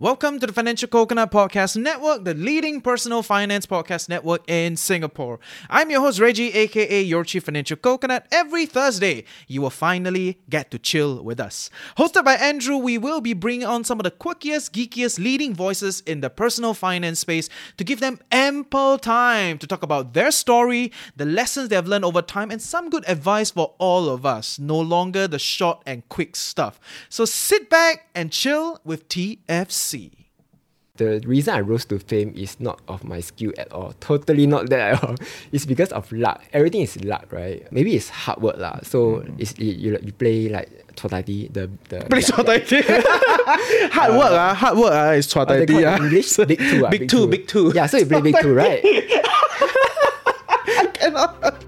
Welcome to the Financial Coconut Podcast Network, the leading personal finance podcast network in Singapore. I'm your host, Reggie, aka your Chief Financial Coconut. Every Thursday, you will finally get to chill with us. Hosted by Andrew, we will be bringing on some of the quirkiest, geekiest leading voices in the personal finance space to give them ample time to talk about their story, the lessons they have learned over time, and some good advice for all of us. No longer the short and quick stuff. So sit back and chill with TFC. The reason I rose to fame is not of my skill at all. Totally not that at all. It's because of luck. Everything is luck, right? Maybe it's hard work lah. So Mm. it's you, you play like Chua Tai Ti, the the Play chua tai ti. Hard work ah, hard work ah is chua tai ah. English big two, ah, Big two, big two. Yeah, so you play big two, right? I cannot.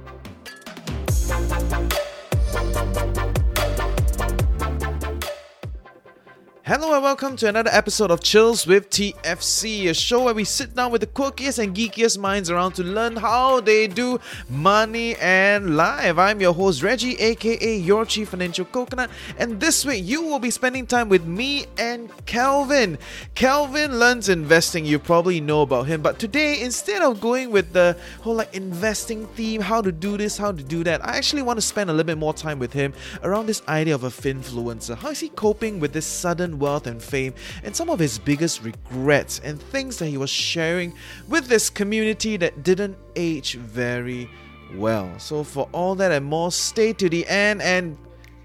Hello and welcome to another episode of Chills with TFC, a show where we sit down with the quirkiest and geekiest minds around to learn how they do money and life. I'm your host Reggie, aka your Chief Financial Coconut, and this week you will be spending time with me and Kelvin. Kelvin learns investing, you probably know about him, but today instead of going with the whole like investing theme, how to do this, how to do that, I actually want to spend a little bit more time with him around this idea of a finfluencer. How is he coping with this sudden wealth and fame and some of his biggest regrets and things that he was sharing with this community that didn't age very well. So, for all that and more, stay to the end and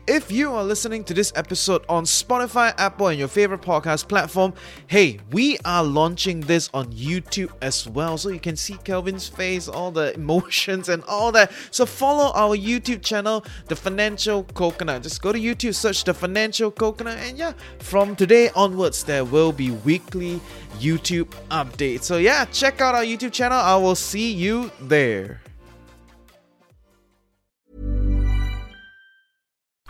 if you are listening to this episode on Spotify, Apple, and your favorite podcast platform, hey, we are launching this on YouTube as well. So you can see Kelvin's face, all the emotions, and all that. So follow our YouTube channel, The Financial Coconut. Just go to YouTube, search The Financial Coconut, and yeah, from today onwards, there will be weekly YouTube updates. So yeah, check out our YouTube channel. I will see you there.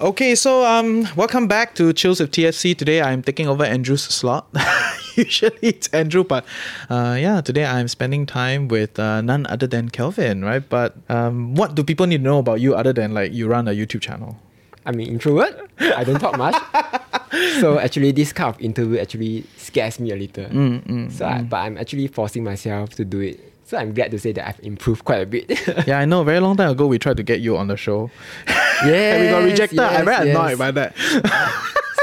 Okay, so um, welcome back to Chills with TFC. Today I'm taking over Andrew's slot. Usually it's Andrew, but uh, yeah, today I'm spending time with uh, none other than Kelvin, right? But um, what do people need to know about you other than like you run a YouTube channel? I'm an introvert. I don't talk much. so actually, this kind of interview actually scares me a little. Mm, so, I, but I'm actually forcing myself to do it. So I'm glad to say that I've improved quite a bit. Yeah, I know. Very long time ago, we tried to get you on the show. yeah, and we got rejected. I'm very annoyed by that.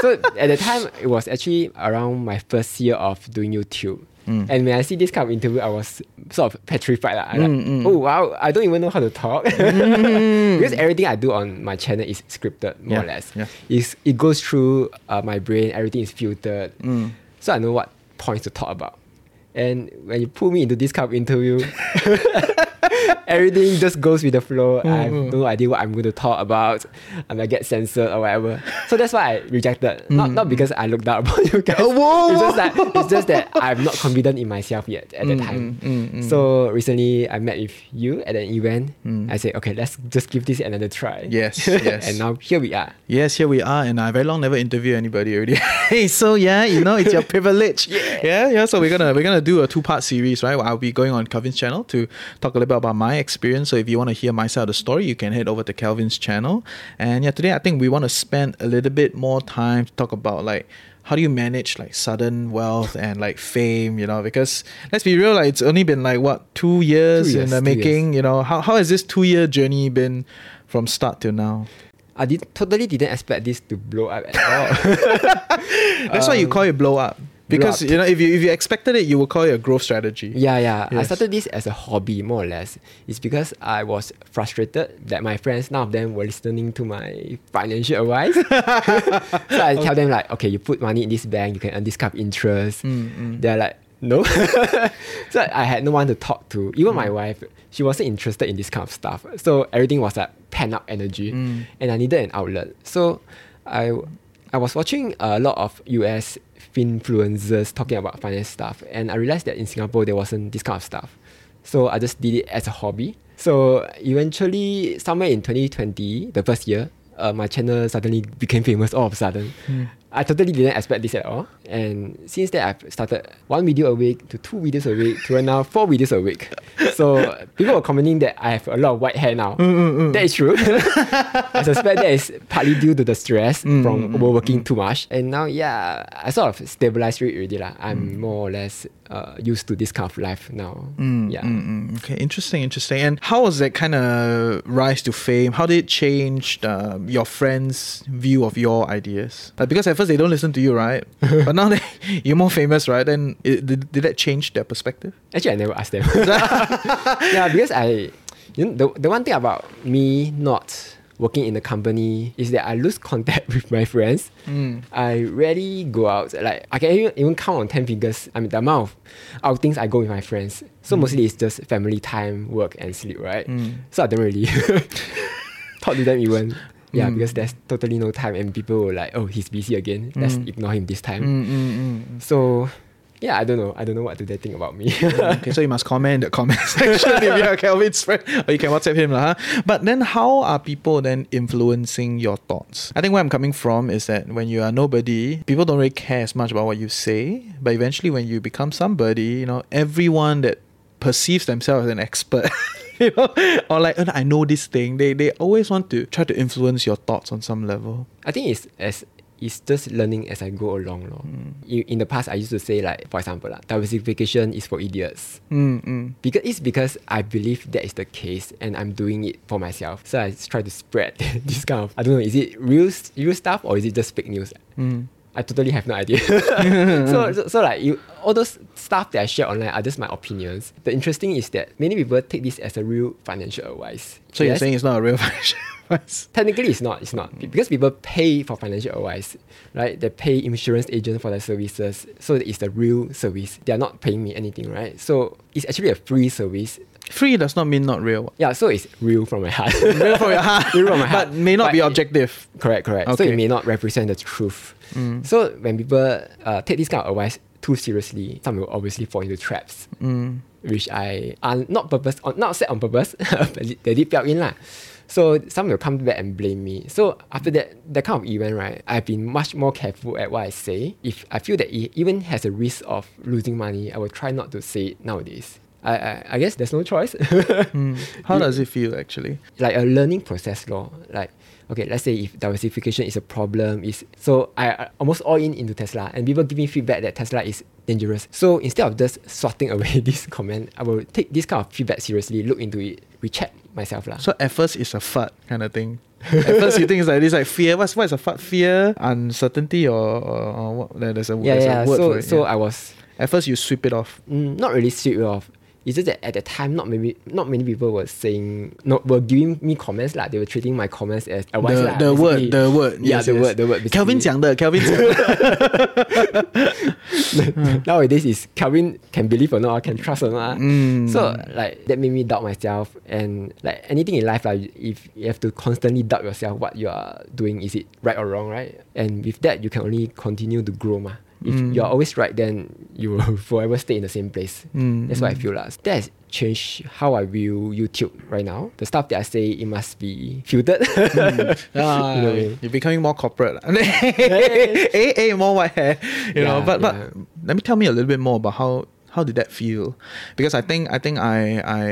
so at the time, it was actually around my first year of doing YouTube. Mm. And when I see this kind of interview, I was sort of petrified. Like, I'm Mm, oh wow, I don't even know how to talk. because everything I do on my channel is scripted, more Yeah, or less. yeah. It's, it goes through uh, my brain, everything is filtered. Mm. So I know what points to talk about. And when you put me into this kind of interview, everything just goes with the flow. I have mm-hmm. no idea what I'm going to talk about. I might get censored or whatever. So that's why I rejected. Not not mm. because I looked down upon you guys. Oh, whoa, It's just that it's just that I'm not confident in myself yet at the mm, time. Mm, so recently I met with you at an event. I said, okay, let's just give this another try. Yes, yes. and now here we are. Yes, here we are, and I very long never interview anybody already. hey, so yeah, you know, it's your privilege. yeah. yeah, yeah. So we're gonna we're gonna do a two part series, right? I'll be going on Kelvin's channel to talk a little bit about my experience. So if you want to hear my side of the story, you can head over to Kelvin's channel. And yeah, today I think we want to spend a little bit more time to talk about like how do you manage like sudden wealth and like fame, you know? Because let's be real, like it's only been like what two years, Two in the two years. making. You know, how how has this two year journey been from start till now? I did totally didn't expect this to blow up at all. That's why you call it blow up. Because up. you know, if you if you expected it, you would call it a growth strategy. Yeah, yeah. I started this as a hobby, more or less. It's because I was frustrated that my friends, none of them were listening to my financial advice. so I tell them like, okay, you put money in this bank, you can earn this kind of interest. Mm, They're like, no. so I had no one to talk to. Even Mm. my wife, she wasn't interested in this kind of stuff. So everything was like pent up energy, Mm. and I needed an outlet. So I I was watching a lot of US influencers talking about finance stuff, and I realized that in Singapore there wasn't this kind of stuff. So I just did it as a hobby. So eventually, somewhere in 2020, the first year, uh, my channel suddenly became famous all of a sudden. I totally didn't expect this at all. And since then, I've started one video a week to two videos a week to now four videos a week. So people are commenting that I have a lot of white hair now. Mm, mm, mm. That is true. I suspect that is partly due to the stress from overworking too much. And now, yeah, I sort of stabilized it already. lah. I'm more or less uh, used to this kind of life now. yeah. Mm, okay, interesting, interesting. And how was that kind of rise to fame? How did it change uh, your friends' view of your ideas? Like, because at first they don't listen to you, right? but now that you're more famous, right? Then it, did, did that change their perspective? Actually, I never asked them. yeah, because I, you know, the, the one thing about me not working in the company is that I lose contact with my friends. Mm. I rarely go out. Like I can even, even count on ten fingers. I mean the amount of outings I go with my friends. So mm. mostly it's just family time, work and sleep, right? Mm. So I don't really talk to them even. Yeah, because there's totally no time and people were like, oh, he's busy again. Let's ignore him this time. So yeah, I don't know. I don't know what do they think about me. Oh, okay, so you must comment the comment section if you're Kelvin's friend, or you can WhatsApp him, lah. huh? But then, how are people then influencing your thoughts? I think where I'm coming from is that when you are nobody, people don't really care as much about what you say. But eventually, when you become somebody, you know, everyone that perceives themselves as an expert. You know, or like "Oh, I know this thing. They they always want to try to influence your thoughts on some level. I think it's as it's just learning as I go along. lor. In, in the past, I used to say like, for example, like, diversification is for idiots. Mm, mm. Because it's because I believe that is the case, and I'm doing it for myself. So I try to spread this kind of I don't know, is it real real stuff or is it just fake news? I totally have no idea. so, so so like you all those stuff that I share online are just my opinions. The interesting is that many people take this as a real financial advice. So you're saying it's not a real financial advice? Technically, it's not. It's not because people pay for financial advice, right? They pay insurance agent for their services, so it's the real service. They are not paying me anything, right? So it's actually a free service. Free does not mean not real. Yeah, so it's real from my heart. Real from your heart, Real from my heart. but may not But be it- objective. Correct, correct. So it may not represent the truth. Mm. So when people uh, take this kind of advice too seriously, some will obviously fall into traps, mm. which I are not purpose, not set on purpose, but they did fell in lah. So some will come back and blame me. So after that, that kind of event, right, I've been much more careful at what I say. If I feel that it even has a risk of losing money, I will try not to say it nowadays. I, I, I guess there's no choice. How does it feel actually? like a learning process law. Like okay, let's say if diversification is a problem, is so I, I almost all in into Tesla, and people give me feedback that Tesla is dangerous. So instead of just swatting away this comment, I will take this kind of feedback seriously, look into it, recheck myself lah. So at first it's a fart kind of thing. at first you think it's like this like fear. What's what is a fart? Fear, uncertainty, or, or, or what? There's a yeah, there's yeah. a word So for it. so yeah. I was at first you sweep it off. mm, not really sweep it off. It's just that at the time, not many, not many people were saying, not were giving me comments lah. They were treating my comments as advice The, lah, the word, basically. the word. Yeah, yes, the yes. word, the word. Kelvin basically. 讲的，Kelvin 讲的。 nowadays is Calvin can believe or not, I can trust or not. Mm. So like that made me doubt myself and like anything in life, like if you have to constantly doubt yourself what you are doing, is it right or wrong, right? And with that you can only continue to grow ma. If Mm. you're always right, then you will forever stay in the same place. Mm, That's what I feel like. That has changed how I view YouTube right now. The stuff that I say, it must be filtered. Ah, You know I mean? you're becoming more corporate. hey, hey, more white hair. You know, Yeah, but but yeah. let me tell me a little bit more about how how did that feel? Because I think I think I I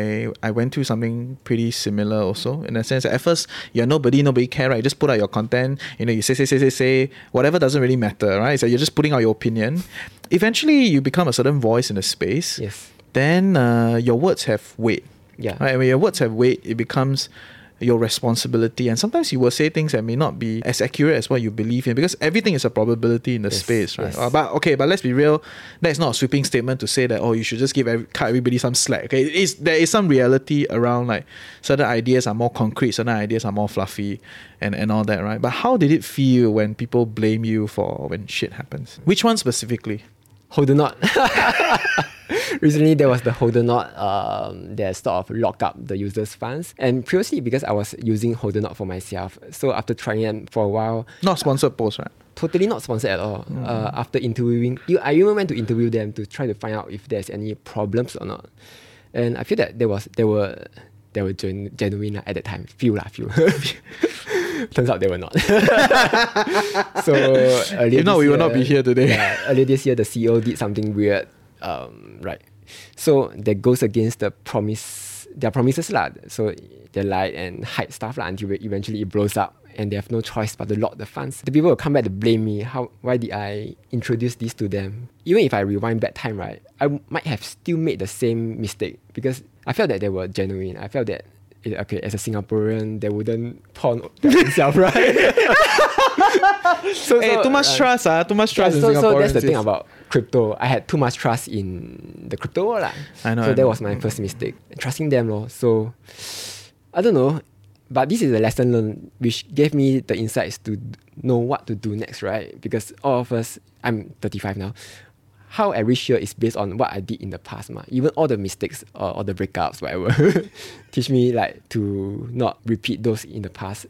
I went through something pretty similar also in a sense. At first, you're nobody, nobody care, right? You just put out your content. You know, you say say say say say whatever doesn't really matter, right? So you're just putting out your opinion. Eventually, you become a certain voice in the space. yes. Then uh, your words have weight. Yeah. Right? When your words have weight, it becomes your responsibility. And sometimes you will say things that may not be as accurate as what you believe in because everything is a probability in the Yes, space, right? yes. Uh, but okay, but let's be real. That's not a sweeping statement to say that oh you should just give every, cut everybody some slack. Okay, it is there is some reality around like certain ideas are more concrete, certain ideas are more fluffy, and and all that, right? But how did it feel when people blame you for when shit happens? Which one specifically? Hold on not. recently there was the Hodlnaut um, that sort of lock up the users' funds. And previously, because I was using Hodlnaut for myself, so after trying it for a while, Not sponsored post, right? totally not sponsored at all. Uh, after interviewing, you, I even went to interview them to try to find out if there's any problems or not. And I feel that there was there were there were gen- genuine at that time. Few lah, few. Turns out they were not. so earlier If not, we will not be here today. Yeah, earlier this year, the CEO did something weird. Um, right. So that goes against the promise, their promises lah. So they lie and hide stuff lah until eventually it blows up, and they have no choice but to lock the funds. The people will come back to blame me. How? Why did I introduce this to them? Even if I rewind back time, right, I might have still made the same mistake because I felt that they were genuine. I felt that. eh, Okay, as a Singaporean, they wouldn't pawn themselves, right? so, Hey, so, too much uh, trust, ah, too much yeah, trust in so, so that's the thing about crypto. I had too much trust in the crypto world. lah. I know, So I that know. was my first mistake. Trusting them. Lor. So I don't know. But this is a lesson learned which gave me the insights to know what to do next, right? Because all of us, I'm 35 now. How I reach here is based on what I did in the past. Ma. Even all the mistakes or, or the breakups, whatever, teach me like to not repeat those in the past.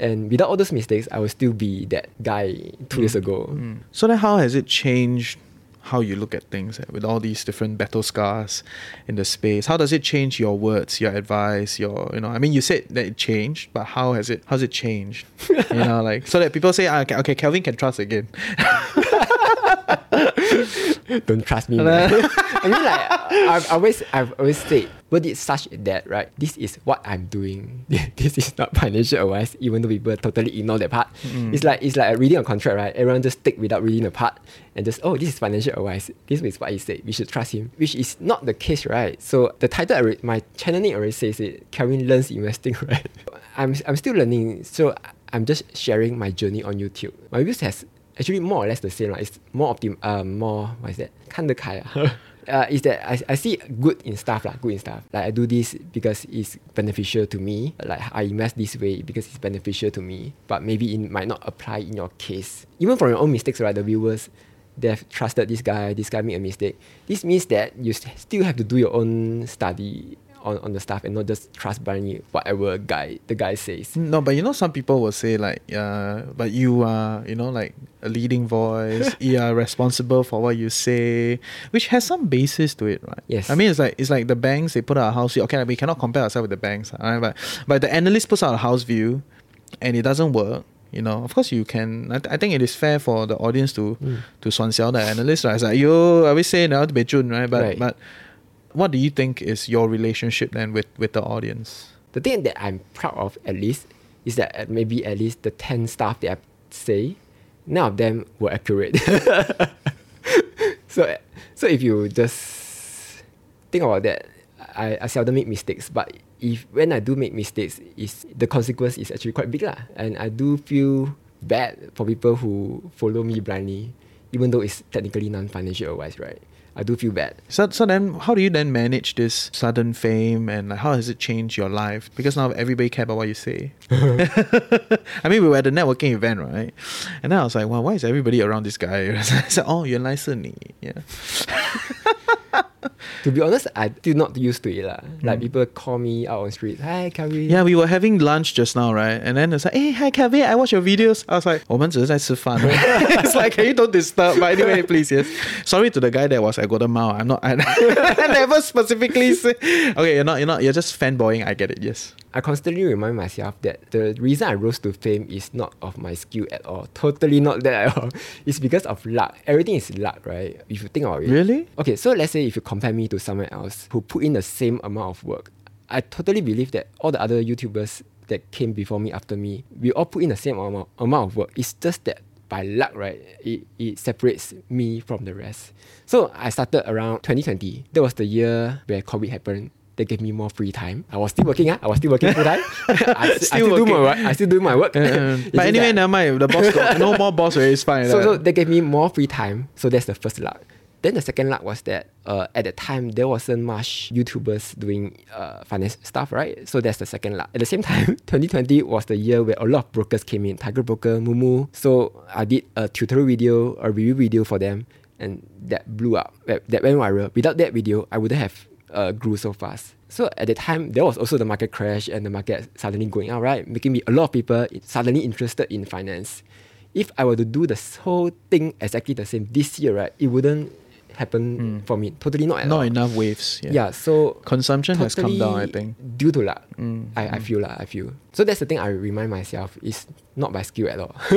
And without all those mistakes, I will still be that guy two years ago. So then, how has it changed how you look at things eh, with all these different battle scars in the space? How does it change your words, your advice, your you know? I mean, you said that it changed, but how has it? How's it changed? you know, like so that people say, ah, okay, okay, Kelvin can trust again. don't trust me. man. I mean, like I've always, I've always said, word it such that, right, this is what I'm doing. this is not financial advice, even though people totally ignore that part. Mm. It's like it's like reading a contract, right? Everyone just stick without reading the part and just, oh, this is financial advice. This is what he said. We should trust him, which is not the case, right? So the title, re- my channel name already says it, Kelvin Learns Investing, right? I'm, I'm still learning. So I'm just sharing my journey on YouTube. My views has actually more or less the same. Like it's more optim- uh, more what is that? 看得开啊。uh, is that I, I see good in stuff lah, good in stuff. Like I do this because it's beneficial to me. Like I invest this way because it's beneficial to me. But maybe it might not apply in your case. Even from your own mistakes, right? The viewers, they've trusted this guy. This guy made a mistake. This means that you st- still have to do your own study on, on the stuff and not just trust blindly whatever guy the guy says. No, but you know, some people will say like, uh, but you are, you know, like a leading voice. you are responsible for what you say, which has some basis to it, right? Yes. I mean, it's like it's like the banks they put out a house view. Okay, like, we cannot compare ourselves with the banks, right? But but the analyst puts out a house view, and it doesn't work. You know, of course, you can. I, th- I think it is fair for the audience to to 酸小 the analyst, right? It's like you always say now to be June, right? But Right. but what do you think is your relationship then with with the audience? The thing that I'm proud of at least is that uh, maybe at least the 10 stuff that I say, none of them were accurate. so, so if you just think about that, I, I seldom make mistakes. But if when I do make mistakes, is the consequence is actually quite big lah. And I do feel bad for people who follow me blindly, even though it's technically non-financial advice, right? I do feel bad. So, so then, how do you then manage this sudden fame, and like, how has it changed your life? Because now everybody care about what you say. I mean, we were at a networking event, right? And then I was like, wow, why is everybody around this guy? I said, oh, 原来是你. Yeah. To be honest, I still not used to it lah. Like people call me out on street, hi Kari. Yeah, we were having lunch just now, right? And then it's like, hey, hi, Kevin, I watch your videos. I was like, 我们只是在吃饭. it's like, can you don't disturb? But anyway, please, yes. Sorry to the guy that was at Golden Mile. I'm not, I, I never specifically say. Okay, you're not, you're not, you're just fanboying. I get it, yes. I constantly remind myself that the reason I rose to fame is not of my skill at all. Totally not that at all. It's because of luck. Everything is luck, right? If you think about it. Really? Okay, so let's say if you compare me to someone else who put in the same amount of work, I totally believe that all the other YouTubers that came before me, after me, we all put in the same amount, amount of work. It's just that by luck, right, it, it separates me from the rest. So I started around 2020. That was the year where COVID happened. They gave me more free time. I was still working. Huh? I was still working full time. I, Still still do my work. I still do my work. Uh, uh, uh. but anyway, never mind. The boss got no more boss already. It's fine. so, so uh. they gave me more free time. So that's the first luck. Then the second luck was that uh, at that time there wasn't much YouTubers doing uh, finance stuff, right? So that's the second luck. At the same time, 2020 was the year where a lot of brokers came in. Tiger Broker, Moomoo. So I did a tutorial video, a review video for them. and that blew up, that, went viral. Without that video, I wouldn't have uh, grew so fast. So at the time, there was also the market crash and the market suddenly going out, right? Making me a lot of people suddenly interested in finance. If I were to do the whole thing exactly the same this year, right, it wouldn't happen for me. Totally not at Not all. enough waves. Yeah. Yeah, so Consumption has come down, I think. Due to luck, Mm, I, I feel lah, I feel. So that's the thing I remind myself is not by skill at all.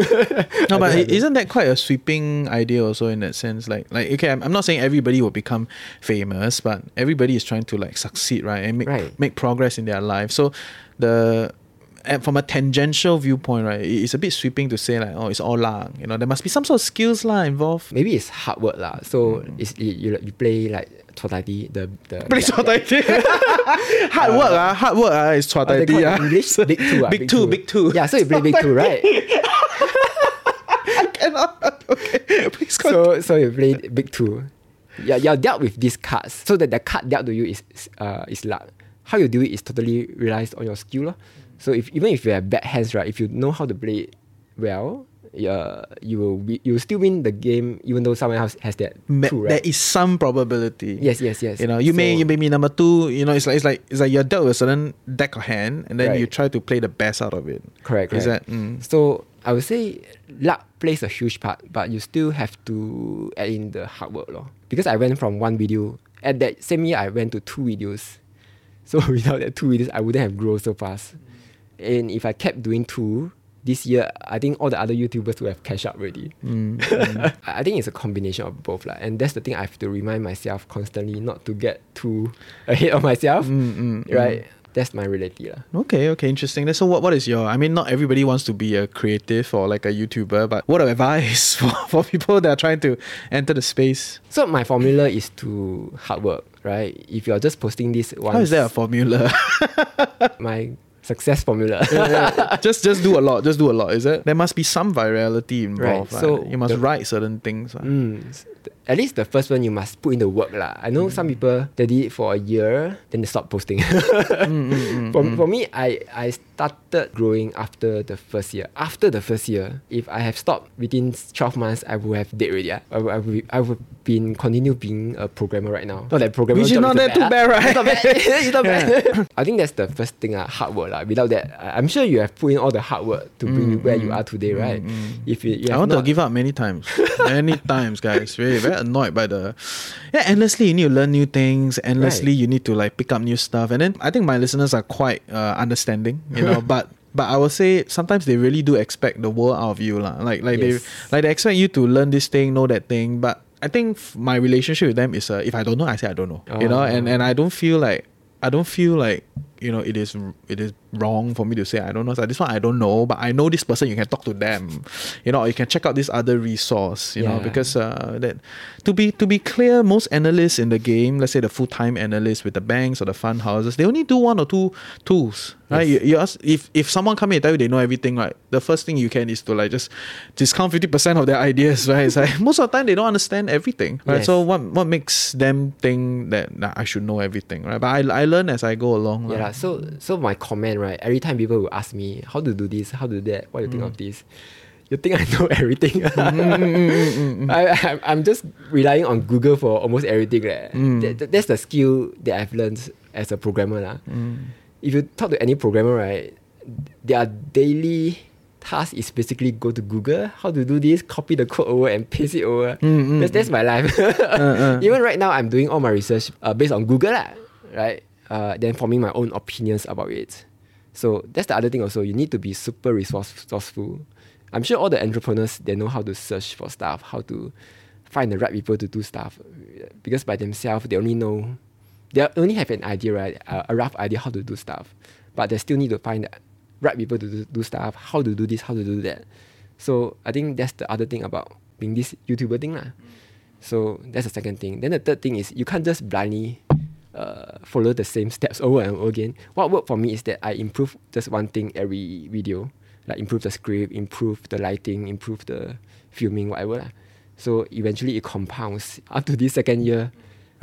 No, but don't have isn't that quite a sweeping idea also in that sense? Like, like okay, I'm, I'm not saying everybody will become famous, but everybody is trying to like succeed, right, and make Right. make progress in their life. So, the and from a tangential viewpoint, right, it's a bit sweeping to say like, oh, it's all lah. You know, there must be some sort of skills lah involved. Maybe it's hard work lah. So it's you, you, play like Chua Tai Ti, the the Play Chua Tai Ti. hard work ah, hard work ah, is Chua Uh, Tai they Ti call it ah. English big two, ah, big two, big two. Yeah, so you play big two, right? I cannot. Okay, please continue. so so you play big two. Yeah, you're dealt with these cards. So that the card dealt to you is is, uh, is luck. How you do it is totally relies on your skill. lor. So if even if you have bad hands, right, if you know how to play it well, yeah, you will be, you will still win the game even though someone else has that Ma- two, right? is some probability. Yes, yes, yes. You know, you may you may be number two. You know, it's like it's like it's like you're dealt with a certain deck of hand, and then Right. you try to play the best out of it. Correct. Is correct. that mm. So I would say luck plays a huge part, but you still have to add in the hard work, lor. Because I went from one video at that same year, I went to two videos. So without that two videos, I wouldn't have grown so fast. And if I kept doing two this year, I think all the other YouTubers would have catch up already. Mm, I I think it's a combination of both, lah. And that's the thing I have to remind myself constantly not to get too ahead of myself. Mm, right? That's my reality, lah. Okay, okay, interesting. So what, what is your I mean not everybody wants to be a creative or like a YouTuber, but what advice for, for people that are trying to enter the space? So my formula is to hard work, right? If you're just posting this once, How is that a formula? my success formula? just just do a lot, just do a lot, is it? There must be some virality involved. Right, right? so you must the- write certain things. right? Mm, s- th- at least the first one you must put in the work lah. I know some mm. people they did it for a year, then they stop posting. Mm, mm, for, for me, I I started growing after the first year. After the first year, if I have stopped within twelve months, I would have dead already. ah. I, would- I would I would been continue being a programmer right now. Not that programmer Which is not that too ah. bad, right? It's not bad. it's not bad. I think that's the first thing, uh, hard work. lah. Without that, I- I'm sure you have put in all the hard work to bring you where you are today, right? If you, you I have want to give up many times. many times, guys. Really, very annoyed by the Yeah, endlessly you need to learn new things. Endlessly Right. you need to like pick up new stuff. And then I think my listeners are quite uh, understanding, you know, but but I will say sometimes they really do expect the world out of you. lah. Like like Yes. they like they expect you to learn this thing, know that thing. But I think my relationship with them is uh, if I don't know, I say I don't know. You know, and, Oh. and I don't feel like I don't feel like you know it is it is wrong for me to say I don't know. So this one I don't know, but I know this person. You can talk to them, you know, or you can check out this other resource, you know, because uh, that to be to be clear, most analysts in the game, let's say the full time analysts with the banks or the fund houses, they only do one or two tools, right? Yes. You, you ask if if someone come in and tell you they know everything, right? The first thing you can is to like just discount fifty percent of their ideas, right? It's like most of the time they don't understand everything, right? Yes. So what what makes them think that nah, I should know everything, right? But I, I learn as I go along. Yeah, lah. So so my comment, right? Every time people will ask me how to do this, how to do that, what do you think of mm. this? You think I know everything? Mm, mm, I, I, I'm just relying on Google for almost everything. leh. That- that- that's the skill that I've learned as a programmer. lah. If you talk to any programmer, right, their daily task is basically go to Google, how to do this, copy the code over and paste it over. that's, that's my life. Uh, uh. Even right now, I'm doing all my research uh, based on Google, lah, right? Uh, then forming my own opinions about it. So that's the other thing also. You need to be super resourceful. I'm sure all the entrepreneurs they know how to search for stuff, how to find the right people to do stuff. Because by themselves they only know they only have an idea, right? A, a rough idea how to do stuff. But they still need to find the right people to do, do stuff, how to do this, how to do that. So I think that's the other thing about being this YouTuber thing. lah. So that's the second thing. Then the third thing is you can't just blindly uh, follow the same steps over and over again. What worked for me is that I improve just one thing every video, like improve the script, improve the lighting, improve the filming, whatever. So eventually it compounds. Up to this second year,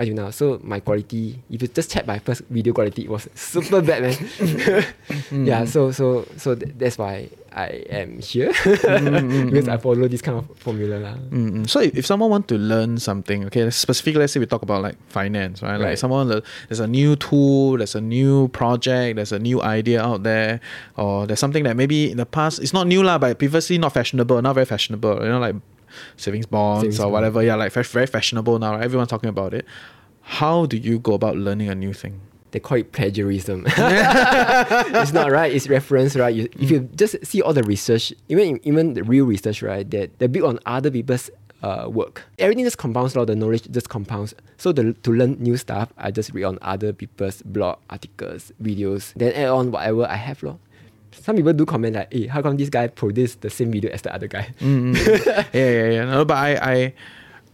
until now. So my quality, if you just check my first video quality, it was super bad, man. Yeah, hmm. so so so th- that's why I am here mm, mm, because I mm. follow this kind of formula lah. Mm-mm. So if, if someone want to learn something, okay, specifically let's say we talk about like finance, right? Like Right. someone le- there's a new tool, there's a new project, there's a new idea out there, or there's something that maybe in the past it's not new lah, but previously not fashionable, not very fashionable. You know, like savings bonds Savings or bond. whatever. Yeah, like very fashionable now. Right? Everyone's talking about it. How do you go about learning a new thing? They call it plagiarism. it's not right. It's reference, right? You, If you just see all the research, even even the real research, right, that they build on other people's uh, work. Everything just compounds, all the knowledge just compounds. So the, to learn new stuff, I just read on other people's blog articles, videos, then add on whatever I have, lor. Some people do comment like, "Hey, how come this guy produced the same video as the other guy?" Mm, mm. yeah, yeah, yeah. No, but I, I,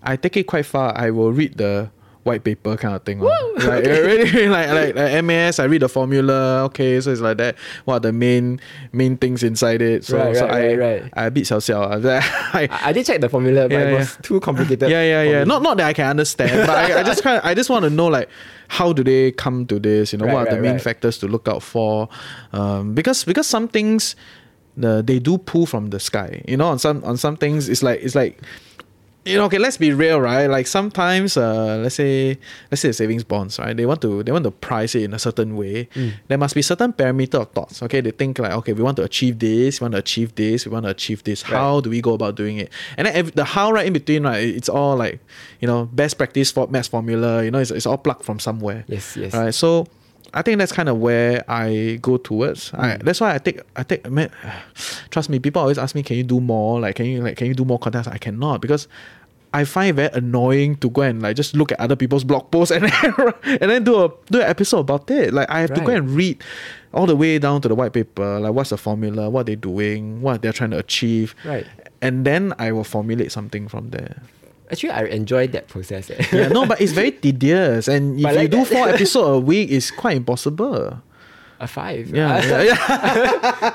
I take it quite far. I will read the white paper kind of thing. lor. Like really, like, like like MAS. I read the formula. Okay, so it's like that. What are the main main things inside it? So, Right, so right, I, right. I a bit 小小. I, I, I did check the formula, but Yeah, it yeah. was too complicated. yeah, yeah, yeah. me. Not not that I can understand, but I, I just kind of I just want to know like how do they come to this? You know, what are the main factors to look out for? Um, because because some things, the they do pull from the sky. You know, on some on some things it's like it's like. You know, okay, let's be real, right? Like sometimes, uh, let's say, let's say savings bonds, right? They want to, they want to price it in a certain way. Mm. There must be certain parameter of thoughts. Okay, they think like, okay, we want to achieve this, we want to achieve this, we want to achieve this. Right. How do we go about doing it? And then ev- the how right in between, right? It's all like, you know, best practice for maths formula. You know, it's, it's all plucked from somewhere. Yes, yes. Right. So I think that's kind of where I go towards. Mm. I, that's why I take I take man, trust me, people always ask me, can you do more? Like can you like can you do more content? I cannot because I find it very annoying to go and like just look at other people's blog posts and then, and then do a do an episode about it. Like I have to go and read all the way down to the white paper, like what's the formula, what they're doing, what they're trying to achieve. Right. And then I will formulate something from there. Actually, I enjoy that process. eh. Yeah, no, but it's very tedious. And if But you like do that. four episodes a week, it's quite impossible. A five. Yeah, yeah, yeah.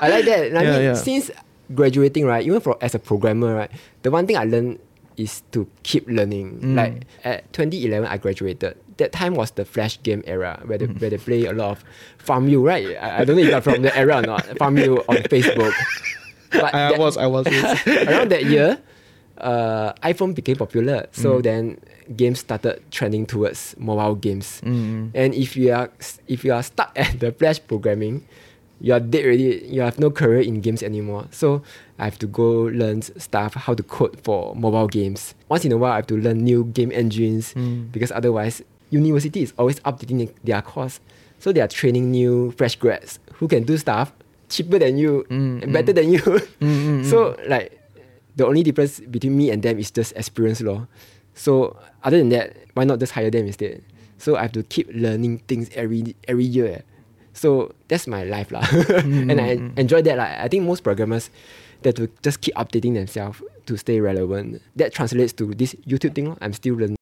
I like that. I Yeah, mean, yeah. since graduating, right, even for as a programmer, right, the one thing I learned is to keep learning. Mm. Like at 2011, I graduated. That time was the Flash game era where they, where they play a lot of Farmville, right? I, I don't know if you're from the era or not. Farmville on Facebook. But I that- was, I was. around that year, uh, iPhone became popular. So Mm. then games started trending towards mobile games. Mm. And if you are if you are stuck at the Flash programming, you are dead already. You have no career in games anymore. So I have to go learn stuff how to code for mobile games. Once in a while, I have to learn new game engines Mm. because otherwise, university is always updating their course. So they are training new fresh grads who can do stuff cheaper than you, Mm, and better than you. so like the only difference between me and them is just experience law. So other than that, why not just hire them instead? So I have to keep learning things every every year. eh. So that's my life lah. and I enjoy that. Like, I think most programmers that to just keep updating themselves to stay relevant. That translates to this YouTube thing. lor. I'm still learning.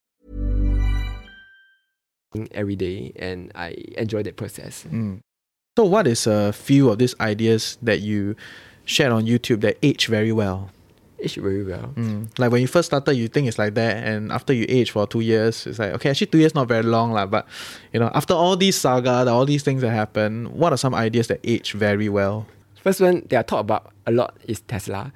Every day and I enjoy that process. Mm. So, what is a few of these ideas that you shared on YouTube that age very well? Age very well. Mm. Like when you first started, you think it's like that, and after you age for two years, it's like okay, actually two years not very long lah. But you know, after all these saga, all these things that happen, what are some ideas that age very well? First one they are talk about a lot is Tesla.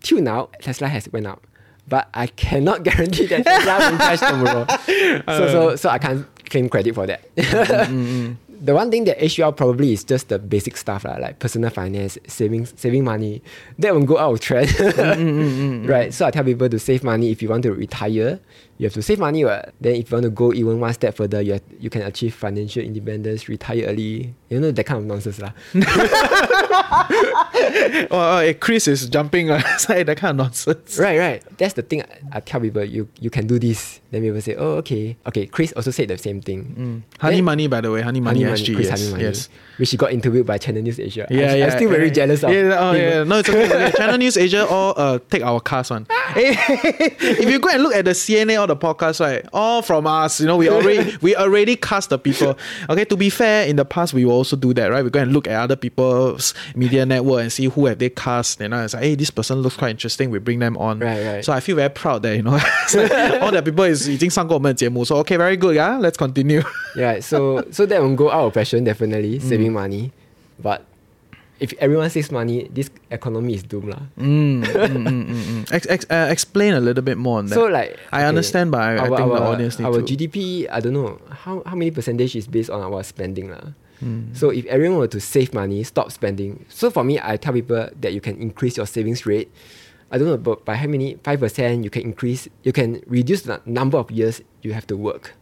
Till now, Tesla has went up. But I cannot guarantee that Tesla will crash tomorrow. so, so, so I can't claim credit for that. Mm, mm, mm. the one thing that HUL probably is just the basic stuff, lah, like personal finance, saving, saving money. That won't go out of trend. right? So I tell people to save money if you want to retire. You have to save money. What? Then if you want to go even one step further, you, have, you can achieve financial independence, retire early. You know, that kind of nonsense. lah. oh, oh, Chris is jumping aside that kind of nonsense. Right, right. That's the thing. I, I tell people you you can do this. Then people say, oh okay, okay. Chris also said the same thing. Honey Then- Money, by the way, Honey Money, Honey SG. Chris yes, Honey Money, yes. which he got interviewed by Channel News Asia. Yeah, I'm, yeah. I'm still very yeah, jealous of. Yeah, oh, yeah. No, it's okay. okay. Channel News Asia all uh, take our cast one. if you go and look at the CNA or the podcast, right, all from us. You know, we already we already cast the people. Okay, to be fair, in the past we will also do that, right? We go and look at other people's media network and see who have they cast. You know, it's like, hey, this person looks quite interesting. We bring them on. Right, right. So I feel very proud that you know it's like all the people is 已经上过我们的节目. So okay, very good. Yeah, let's continue. Yeah, so so that won't go out of fashion definitely Mm. saving money, but if everyone saves money, this economy is doomed lah. Mm, mm, mm, ex- ex- uh, explain a little bit more on that. So like I okay, understand, but I, I our- think the our- audience need our. GDP, I don't know how, how many percentage is based on our spending lah. Hmm. So if everyone were to save money, stop spending. So for me, I tell people that you can increase your savings rate. I don't know, but by how many five percent you can increase, you can reduce the number of years you have to work.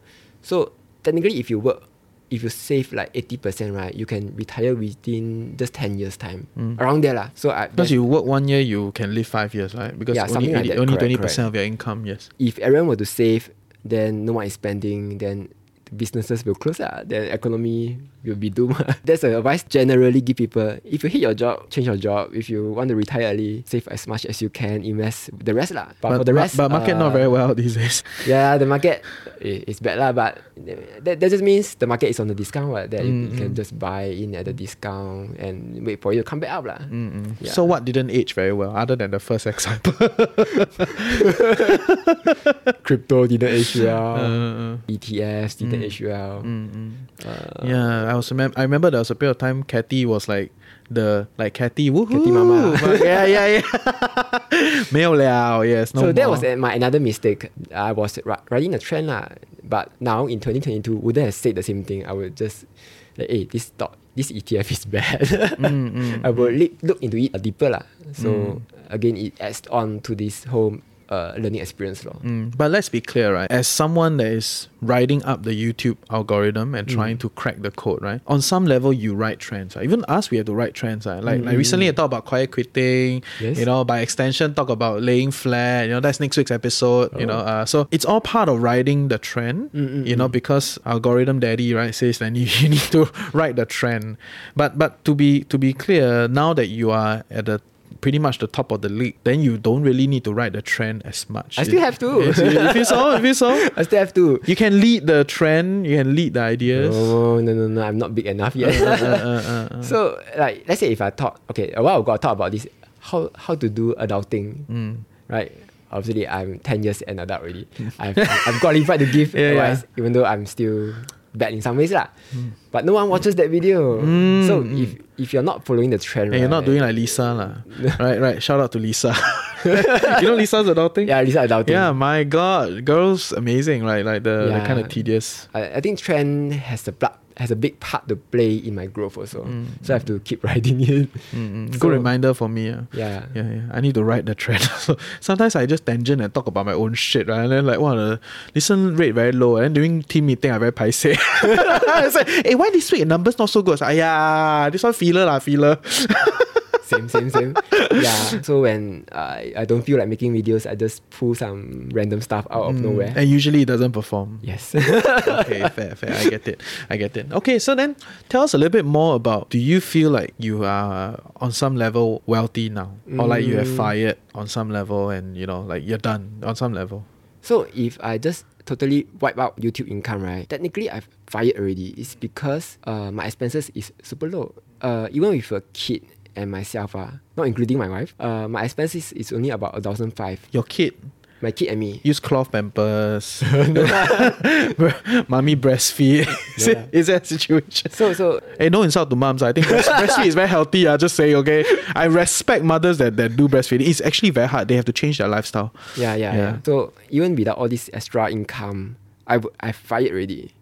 So technically, if you work, if you save like eighty percent, right, you can retire within just ten years time, mm. around there lah. So I. Because you work one year, you can live five years, right? Because Yeah, only like only twenty percent of your income. Yes. if everyone were to save, then no one is spending, then businesses will close. lah. Then economy will be doomed. That's the advice generally give people. If you hate your job, change your job. If you want to retire early, save as much as you can, invest the rest. lah. But, for the rest, but market not uh, very well these days. Yeah, the market is bad lah. But that, that just means the market is on the discount. What, that you Mm, can just buy in at the discount and wait for you to come back up. lah. Yeah. So what didn't age very well, other than the first example? crypto didn't age well, Uh, ETFs didn't well. mm, Uh, yeah, I was remem- I remember there was a period of time Cathy was like the like Cathy woohoo. Cathy mama. But yeah, yeah, yeah. 没有了, yes. No so that more. was uh, my another mistake. I was ri- riding a trend lah. But now in 2022, wouldn't have said the same thing. I would just like, hey, this stock, this ETF is bad. Mm, I would li- look into it deeper lah. So again, it adds on to this whole uh, learning experience lor. Mm, but let's be clear, right? As someone that is riding up the YouTube algorithm and trying Mm. to crack the code, right? On some level, you write trends. Right? Even us, we have to write trends. Right? Like, like recently, I talked about quiet quitting. Mm. Yes. You know, by extension, talk about laying flat. You know, that's next week's episode. You know, Oh. uh, so it's all part of riding the trend. Mm, You know, because algorithm daddy right says that you, you need to ride the trend. But but to be to be clear, now that you are at the pretty much the top of the league, then you don't really need to ride the trend as much. I still have to. Yes, you, you feel so? You so? I still have to. You can lead the trend. You can lead the ideas. Oh no no no! I'm not big enough yet. Uh, uh, uh, uh so like, let's say if I talk, okay, a while ago I talk about this, how how to do adulting, Mm. right? Obviously, I'm ten years an adult already. I've I'm qualified to give Yeah, yeah. advice, even though I'm still bad in some ways lah. But no one watches that video. So if if you're not following the trend, And Mm, you're not doing like Lisa, lah. right? Right. Shout out to Lisa. you know Lisa's adulting. yeah, Lisa adulting. Yeah, my God, girls, amazing, right? Like the, the kind of tedious. I, I think trend has the pla- has a big part to play in my growth also. Mm, so I have to mm. keep riding it. Mm, mm. So- Good reminder for me. Yeah. Yeah. Yeah, yeah. I need to write the trend. so sometimes I just tangent and talk about my own shit, right? And then like, wow, the listen rate very low. And during team meeting, I very paise. it's like, hey, why this week the numbers not so good? Like, yeah, this one feeler lah, feeler. Same, same, same. yeah. So when uh, I don't feel like making videos, I just pull some random stuff out of nowhere. and usually it doesn't perform. Yes. okay, fair, fair. I get it. I get it. Okay, so then tell us a little bit more about do you feel like you are on some level wealthy now? Or like you have Mm. fired on some level and you know, like you're done on some level? so if I just totally wipe out YouTube income, right? Technically, I've fired already. It's because uh, my expenses is super low. Uh, even with a kid and myself, uh, not including my wife, uh, my expenses is only about a thousand five. Your kid My kid and me. use cloth pampers, mommy breastfeed. is, it, is that a situation? So so Hey, no insult to moms. I think breast- breastfeed is very healthy. I just say okay. I respect mothers that, that do breastfeeding. It's actually very hard. They have to change their lifestyle. Yeah, yeah, Yeah. yeah. So even without all this extra income, I w- I fired already.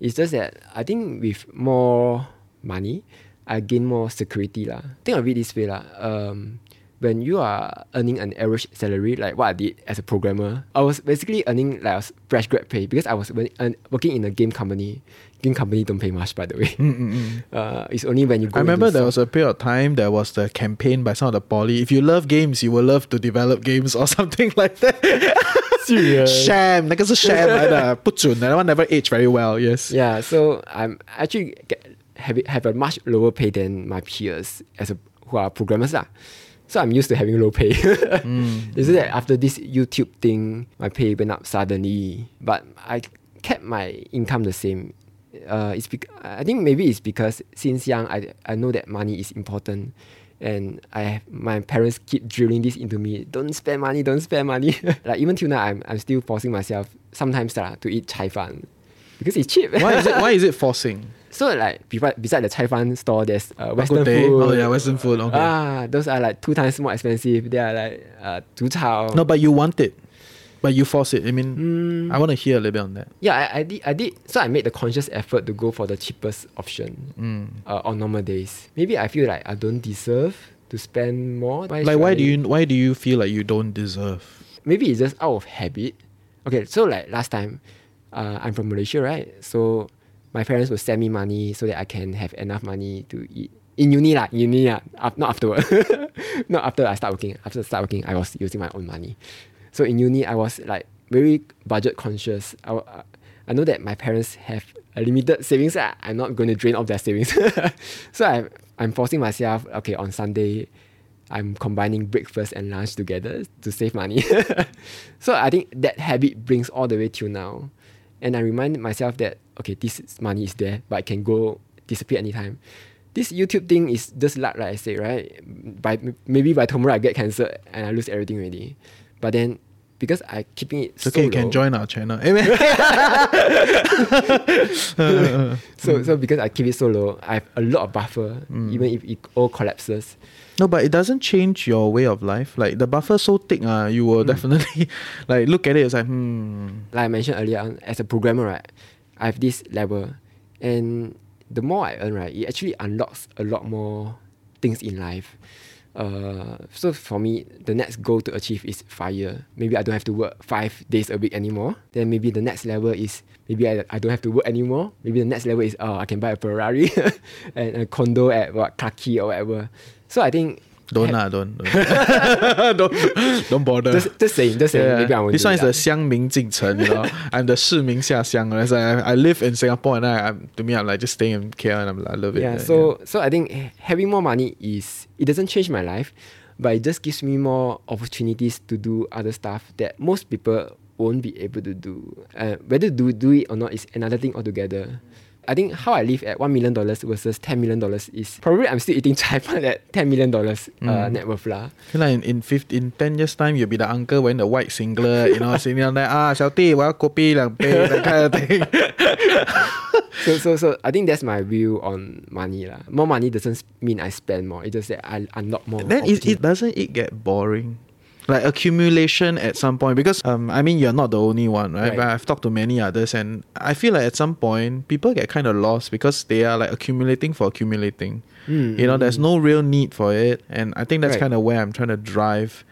It's just that I think with more money, I gain more security lah. Think of it this way lah. Um, when you are earning an average salary, like what I did as a programmer, I was basically earning like fresh grad pay because I was working in a game company. Game company don't pay much, by the way. Mm-hmm. Uh, it's only when you go. I remember there was a period of time there was the campaign by some of the poly. If you love games, you will love to develop games or something like that. sham, like it's a sham, put that. That one never aged very well. Yes. Yeah. So I'm actually have have a much lower pay than my peers as a who are programmers lah. So I'm used to having low pay. Is it that after this YouTube thing, my pay went up suddenly, but I kept my income the same. Uh, it's bec- I think maybe it's because since young I I know that money is important. And I have, my parents keep drilling this into me. Don't spend money, don't spend money. like even till now, I'm, I'm still forcing myself sometimes lah, to eat chai fan because it's cheap. Why is it? Why is it forcing? So like beside, beside the chai fan store, there's uh, Western Bak food. Oh yeah, Western food. Okay. Ah, those are like two times more expensive. They are like uh, 煮炒. no, but you want it, but you force it. I mean, Hmm. I want to hear a little bit on that. Yeah, I, I did. I did. So I made the conscious effort to go for the cheapest option Hmm. uh, on normal days. Maybe I feel like I don't deserve to spend more. Like, why I- do you why do you feel like you don't deserve? maybe it's just out of habit. Okay, so like last time, uh, I'm from Malaysia, right? So my parents will send me money so that I can have enough money to eat. In uni lah, uni lah, not afterward. not after I start working. After I start working, I was using my own money. So in uni, I was like very budget conscious. I, uh, I know that my parents have a limited savings. lah. I'm not going to drain off their savings. so I, I'm forcing myself, okay, on Sunday, I'm combining breakfast and lunch together to save money. so I think that habit brings all the way till now. And I remind myself that, okay, this money is there, but it can go disappear anytime. This YouTube thing is just luck, like I say, right? By maybe by tomorrow I get cancer and I lose everything already. But then because I keeping it It's okay, so you can join our channel. Amen. So so because I keep it so low, I have a lot of buffer, even if it all collapses. No, but it doesn't change your way of life. Like the buffer so thick, uh, you will definitely like look at it. It's like hmm. like I mentioned earlier on, as a programmer, right, I have this level, and the more I earn, right, it actually unlocks a lot more things in life. Uh, so for me, the next goal to achieve is fire. Maybe I don't have to work five days a week anymore. Then maybe the next level is maybe I, I don't have to work anymore. Maybe the next level is oh I can buy a Ferrari and a condo at what Clarke or whatever. So I think don't ah, don't don't. don't don't bother. Just just saying, just saying. Yeah. Maybe I won't. This one is the Xiangming Jingchen, you know. I'm the Shiming Xia Xiang. I, I live in Singapore and I I'm, to me I'm like just staying in KL and I'm, I love it. Yeah, so yeah. so I think having more money is it doesn't change my life, but it just gives me more opportunities to do other stuff that most people won't be able to do. Uh, whether do do it or not is another thing altogether. I think how I live at one million dollars versus ten million dollars is probably I'm still eating chai fan at ten million dollars uh, mm. net worth lah. Like in, in, 15, in ten years time you'll be the uncle wearing the white singlet, you know, sitting on there, ah, Xiaoti, well copy like that kind of thing. so so so I think that's my view on money lah. More money doesn't mean I spend more. It just that I unlock more. Then it, it doesn't it get boring? Like accumulation at some point because um i mean you're not the only one right, Right. but i've talked to many others and i feel like at some point people get kind of lost because they are like accumulating for accumulating. Mm, you know mm, there's no real need for it and i think that's Right. kind of where i'm trying to drive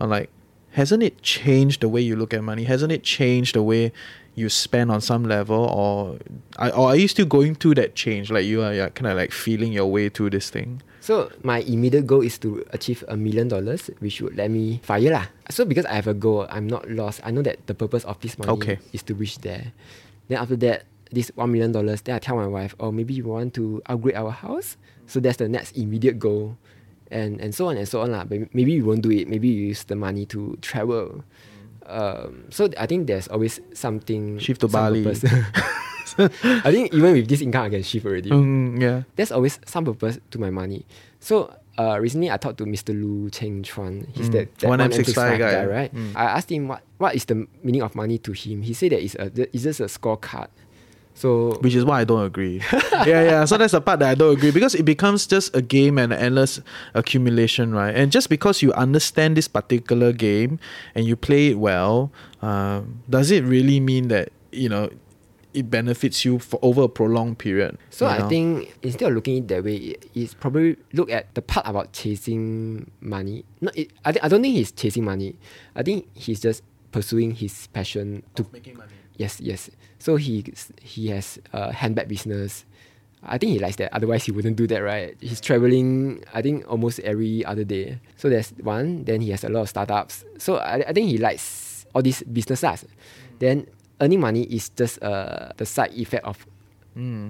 on like hasn't it changed the way you look at money? Hasn't it changed the way you spend on some level or, I- or are you still going through that change? Like you are, kind of like feeling your way through this thing So my immediate goal is to achieve a million dollars, which would let me fire lah. So because I have a goal, I'm not lost. I know that the purpose of this money Okay. is to reach there. Then after that, this one million dollars, then I tell my wife, oh maybe we want to upgrade our house. So that's the next immediate goal. And and so on and so on lah. But maybe we won't do it. Maybe you use the money to travel. Um, so I think there's always something Shift to some Bali. purpose. I think even with this income I can shift already Mm, yeah there's always some purpose to my money. So uh, recently I talked to Mr. Loo Cheng Chuan. He's Mm. that, that 1M65 1M65 guy. guy, right? Mm. I asked him what, what is the meaning of money to him. He said that it's, a, it's just a scorecard. So which is why I don't agree. yeah, yeah. So that's the part that I don't agree because it becomes just a game and endless accumulation, right? And just because you understand this particular game and you play it well, um, does it really mean that you know it benefits you for over a prolonged period. So I know? think instead of looking at it that way, it- it's probably look at the part about chasing money. No, it, I, I don't think he's chasing money. I think he's just pursuing his passion to making money. Yes, yes. So he he has a handbag business. I think he likes that. Otherwise, he wouldn't do that, right? He's traveling. I think almost every other day. So there's one. Then he has a lot of startups. So I, I think he likes all these businesses. Then earning money is just uh, the side effect of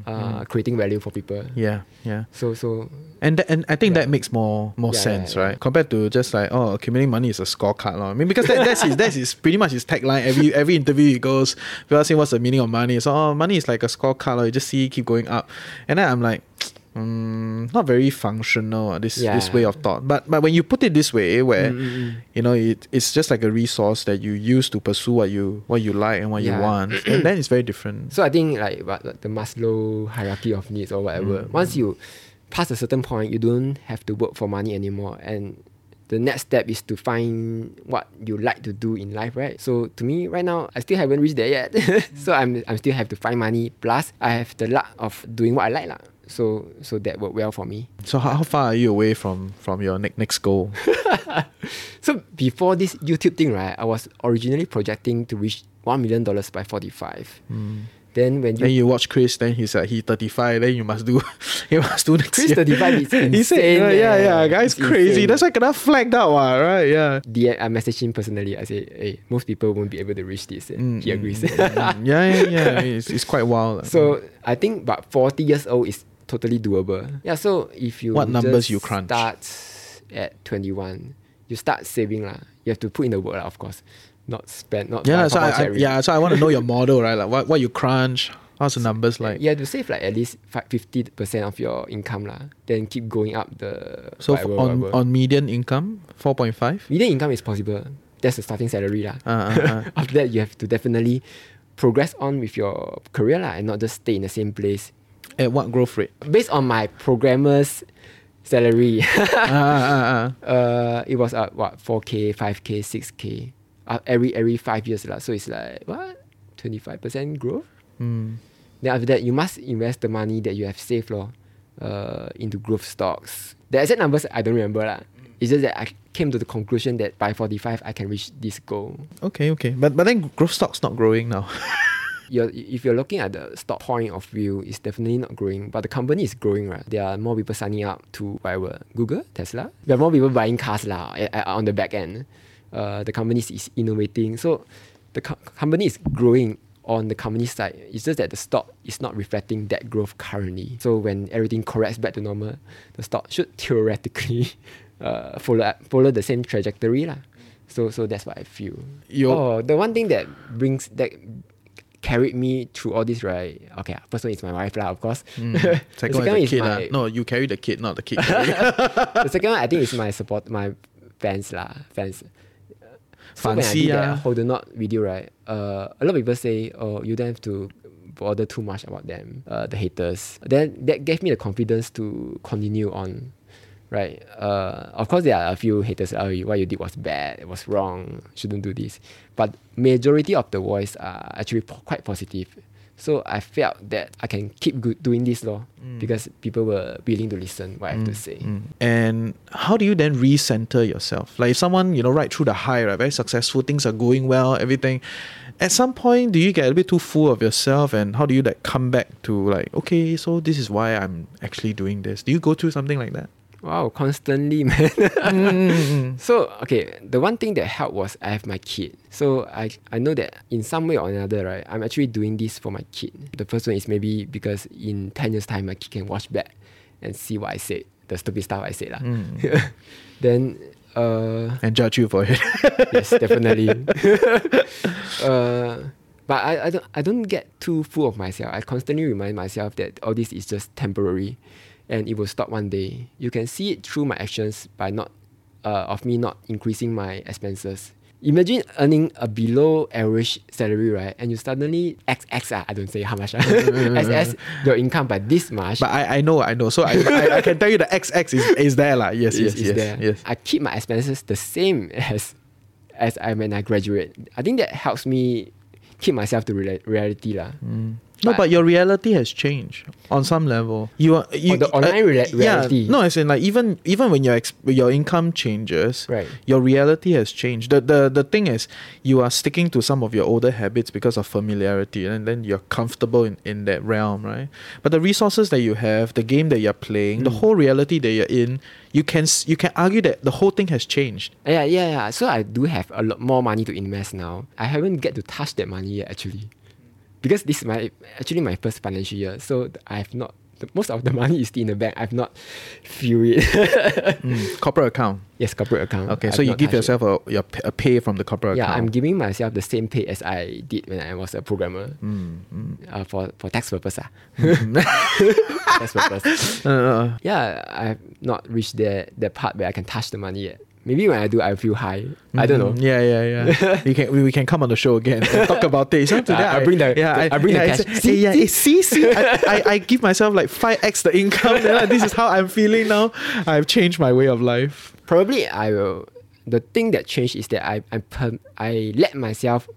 uh, creating value for people. Yeah, yeah. So so And th- and I think Yeah. that makes more more Yeah, sense, yeah, right? Compared to just like oh, accumulating money is a scorecard, lor. I mean, because that, that's his that's his pretty much his tagline. Every every interview he goes, people ask him what's the meaning of money. So oh, money is like a scorecard, lor. You just see keep going up, and then I'm like. Mm, not very functional uh, this this way of thought but but when you put it this way where Mm, mm, mm. you know it, it's just like a resource that you use to pursue what you what you like and what you want and then it's very different So I think like what the Maslow hierarchy of needs or whatever. Once you pass a certain point, you don't have to work for money anymore, and the next step is to find what you like to do in life, right? So to me, right now, I still haven't reached there yet. so I'm I'm still have to find money. Plus, I have the luck of doing what I like, lah. So so that worked well for me. so how, how far are you away from from your next next goal So before this YouTube thing, right, I was originally projecting to reach one million dollars by forty five. Then when you Then you watch Chris, then he's like he 35, then you must do you must do next Chris year. 35 is He said, insane, yeah, yeah, eh. yeah, guy's crazy. insane. That's why kena flagged out, ah, right? Yeah. DM, I messaged him personally. I say, hey, most people won't be able to reach this. eh." Mm, he agrees. Mm, yeah, yeah, yeah. It's, it's quite wild. so I think about 40 years old is totally doable. Yeah, so if you What numbers you crunch? start at 21, you start saving. lah. You have to put in the work, lah, of course. Not spend, not yeah, so I, I, yeah, so I want to know your model, right? Like what, what you crunch, how's the numbers like? You have to save like at least 50% of your income. lah. Then keep going up the. So whatever, on whatever. on median income, 4.5? Median income is possible. That's the starting salary. lah. Uh, uh, uh. After that, you have to definitely progress on with your career lah, and not just stay in the same place. At what growth rate? Based on my programmer's salary, uh, uh, uh. uh, it was at what 4k, 5k, 6k, uh, every every five years lah. So it's like what 25% growth. Mm. Then after that, you must invest the money that you have saved lor, uh, into growth stocks. The exact numbers I don't remember lah. It's just that I came to the conclusion that by 45 I can reach this goal. Okay, okay. But but then growth stock's not growing now. you're, if you're looking at the stock point of view, it's definitely not growing. But the company is growing, right? There are more people signing up to whatever Google, Tesla. There are more people buying cars lah eh, eh, on the back end. Uh, the company is innovating, so the co- company is growing on the company side. It's just that the stock is not reflecting that growth currently. So when everything corrects back to normal, the stock should theoretically uh, follow follow the same trajectory lah. So so that's what I feel. Your- oh, the one thing that brings that carried me through all this, right? Okay, first one is my wife lah, of course. Mm. Second second one is the kid. my. No, you carry the kid, not the kid. the second one I think is my support my fans lah, fans. So when I did ah. that Hodlnaut video, right? Uh, a lot of people say, oh, you don't have to bother too much about them, uh, the haters. Then that gave me the confidence to continue on, right? Uh, of course, there are a few haters. Oh, what you did was bad. It was wrong. Shouldn't do this. But majority of the voice are actually po- quite positive. So I felt that I can keep go- doing this law because people were willing to listen what I have to say. Mm. And how do you then recenter yourself? Like if someone, you know, right through the high, right, very successful, things are going well, everything. At some point, do you get a bit too full of yourself, and how do you like come back to like, okay, so this is why I'm actually doing this? Do you go through something like that? Wow, constantly, man. Mm, so okay, the one thing that helped was I have my kid. So I I know that in some way or another, right, I'm actually doing this for my kid. The first one is maybe because in ten years time my kid can watch back and see what I said, the stupid stuff I said lah. then uh And judge you for it. yes, definitely. uh, but I, I don't I don't get too full of myself. I constantly remind myself that all this is just temporary, and it will stop one day. You can see it through my actions by not, uh, of me not increasing my expenses. Imagine earning a below average salary, right? And you suddenly XX, ah, I don't say how much, ah, SS your income by this much. but I, I know, I know. So I, I, I can tell you the XX is, is there, lah. Yes, yes, yes, there. yes. I keep my expenses the same as as I when I graduate. I think that helps me keep myself to reali- reality lah. No, but your reality has changed on some level. You are you, Oh, the online rea- reality. Yeah, no, I in like even even when your ex- your income changes, Right. Your reality has changed. The the the thing is, you are sticking to some of your older habits because of familiarity, and then you're comfortable in, in that realm, right? But the resources that you have, the game that you're playing, Hmm. the whole reality that you're in, you can you can argue that the whole thing has changed. Yeah, yeah, yeah. So I do have a lot more money to invest now. I haven't get to touch that money yet actually, because this is my actually my first financial year. So I have not. The, most of the money is still in the bank. I've not feel it. Mm, corporate account. yes, corporate account. Okay, I've so you give yourself a your a pay from the corporate Yeah, account. I'm giving myself the same pay as I did when I was a programmer. Mm, Uh, for for tax purpose. ah. Mm-hmm. tax purpose. Uh, Yeah, I've not reached that that part where I can touch the money yet. Maybe when I do, I feel high. I don't know. Mhm. Yeah, yeah, yeah. we can we, we can come on the show again and talk about this. So today I- I bring the- yeah, I bring the yeah, cash. See, yeah, see? see, I, I, I give myself like five x the income. then, like, this is how I'm feeling now. I've changed my way of life. Probably I will. The thing that changed is that I I per, I let myself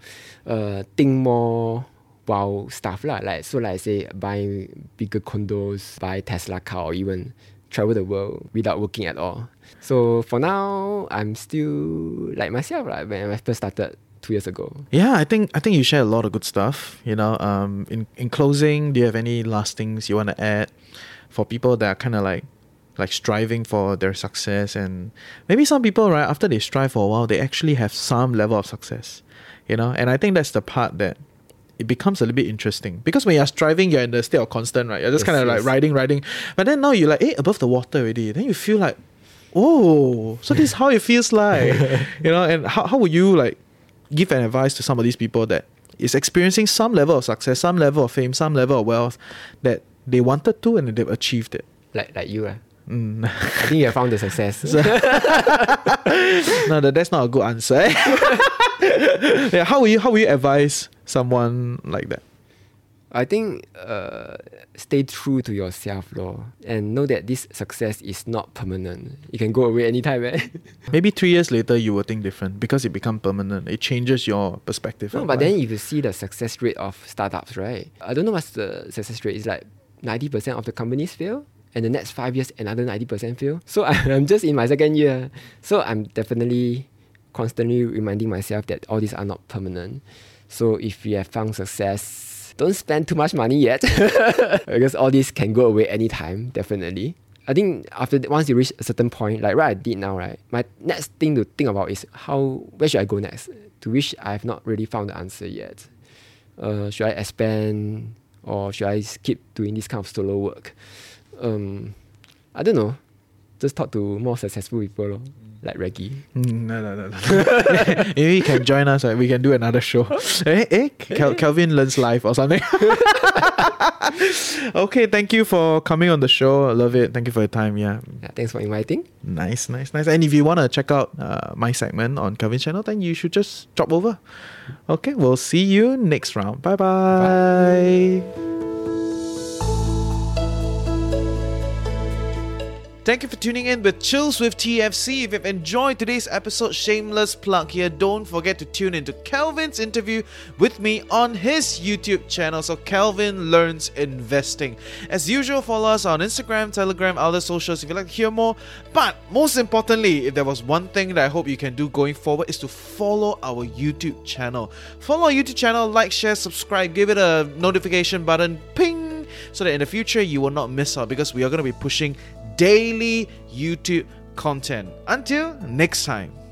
uh think more wow stuff lah. Like so, like say buy bigger condos, buy Tesla car, or even travel the world without working at all. So for now, I'm still like myself like when I first started two years ago. Yeah, I think I think you share a lot of good stuff. You know, um, in in closing, do you have any last things you want to add for people that are kind of like like striving for their success and maybe some people right after they strive for a while they actually have some level of success you know and i think that's the part that it becomes a little bit interesting because when you're striving you're in the state of constant right you're just Yes, kind of like yes. riding riding but then now you're like eh above the water already then you feel like oh so this is how it feels like you know and how, how would you like give an advice to some of these people that is experiencing some level of success some level of fame some level of wealth that they wanted to and they've achieved it Like like you. ah. Mm. I think you have found the success. no, that, that's not a good answer. yeah, how will you how will you advise someone like that? I think uh, stay true to yourself, lor, and know that this success is not permanent. It can go away anytime. Eh? Maybe three years later you will think different because it become permanent. It changes your perspective. no, but life. then if you see the success rate of startups, right? I don't know what's the success rate. It's like ninety percent of the companies fail, and the next five years another ninety percent fail. So I'm just in my second year. So I'm definitely constantly reminding myself that all these are not permanent. So if you have found success, don't spend too much money yet because all this can go away anytime, definitely. I think after once you reach a certain point, like what I did now, right? My next thing to think about is how where should I go next? To which I have not really found the answer yet. Uh, should I expand or should I keep doing this kind of solo work? Um, I don't know. Just talk to more successful people, like Reggie. Mm, no, no, no, no. Maybe you can join us. Right? We can do another show. eh, eh? Kel- Kelvin learns life or something. okay, thank you for coming on the show. I love it. Thank you for your time. Yeah, Yeah, thanks for inviting. nice, nice, nice. And if you want to check out uh, my segment on Kelvin's channel, then you should just drop over. Okay, we'll see you next round. Bye Bye bye. Thank you for tuning in with Chills with TFC. If you've enjoyed today's episode, shameless plug here, don't forget to tune into Kelvin's interview with me on his YouTube channel. So Kelvin Learns Investing. As usual, follow us on Instagram, Telegram, other socials if you'd like to hear more. But most importantly, if there was one thing that I hope you can do going forward is to follow our YouTube channel. Follow our YouTube channel, like, share, subscribe, give it a notification button, ping, so that in the future you will not miss out because we are going to be pushing daily YouTube content. Until next time.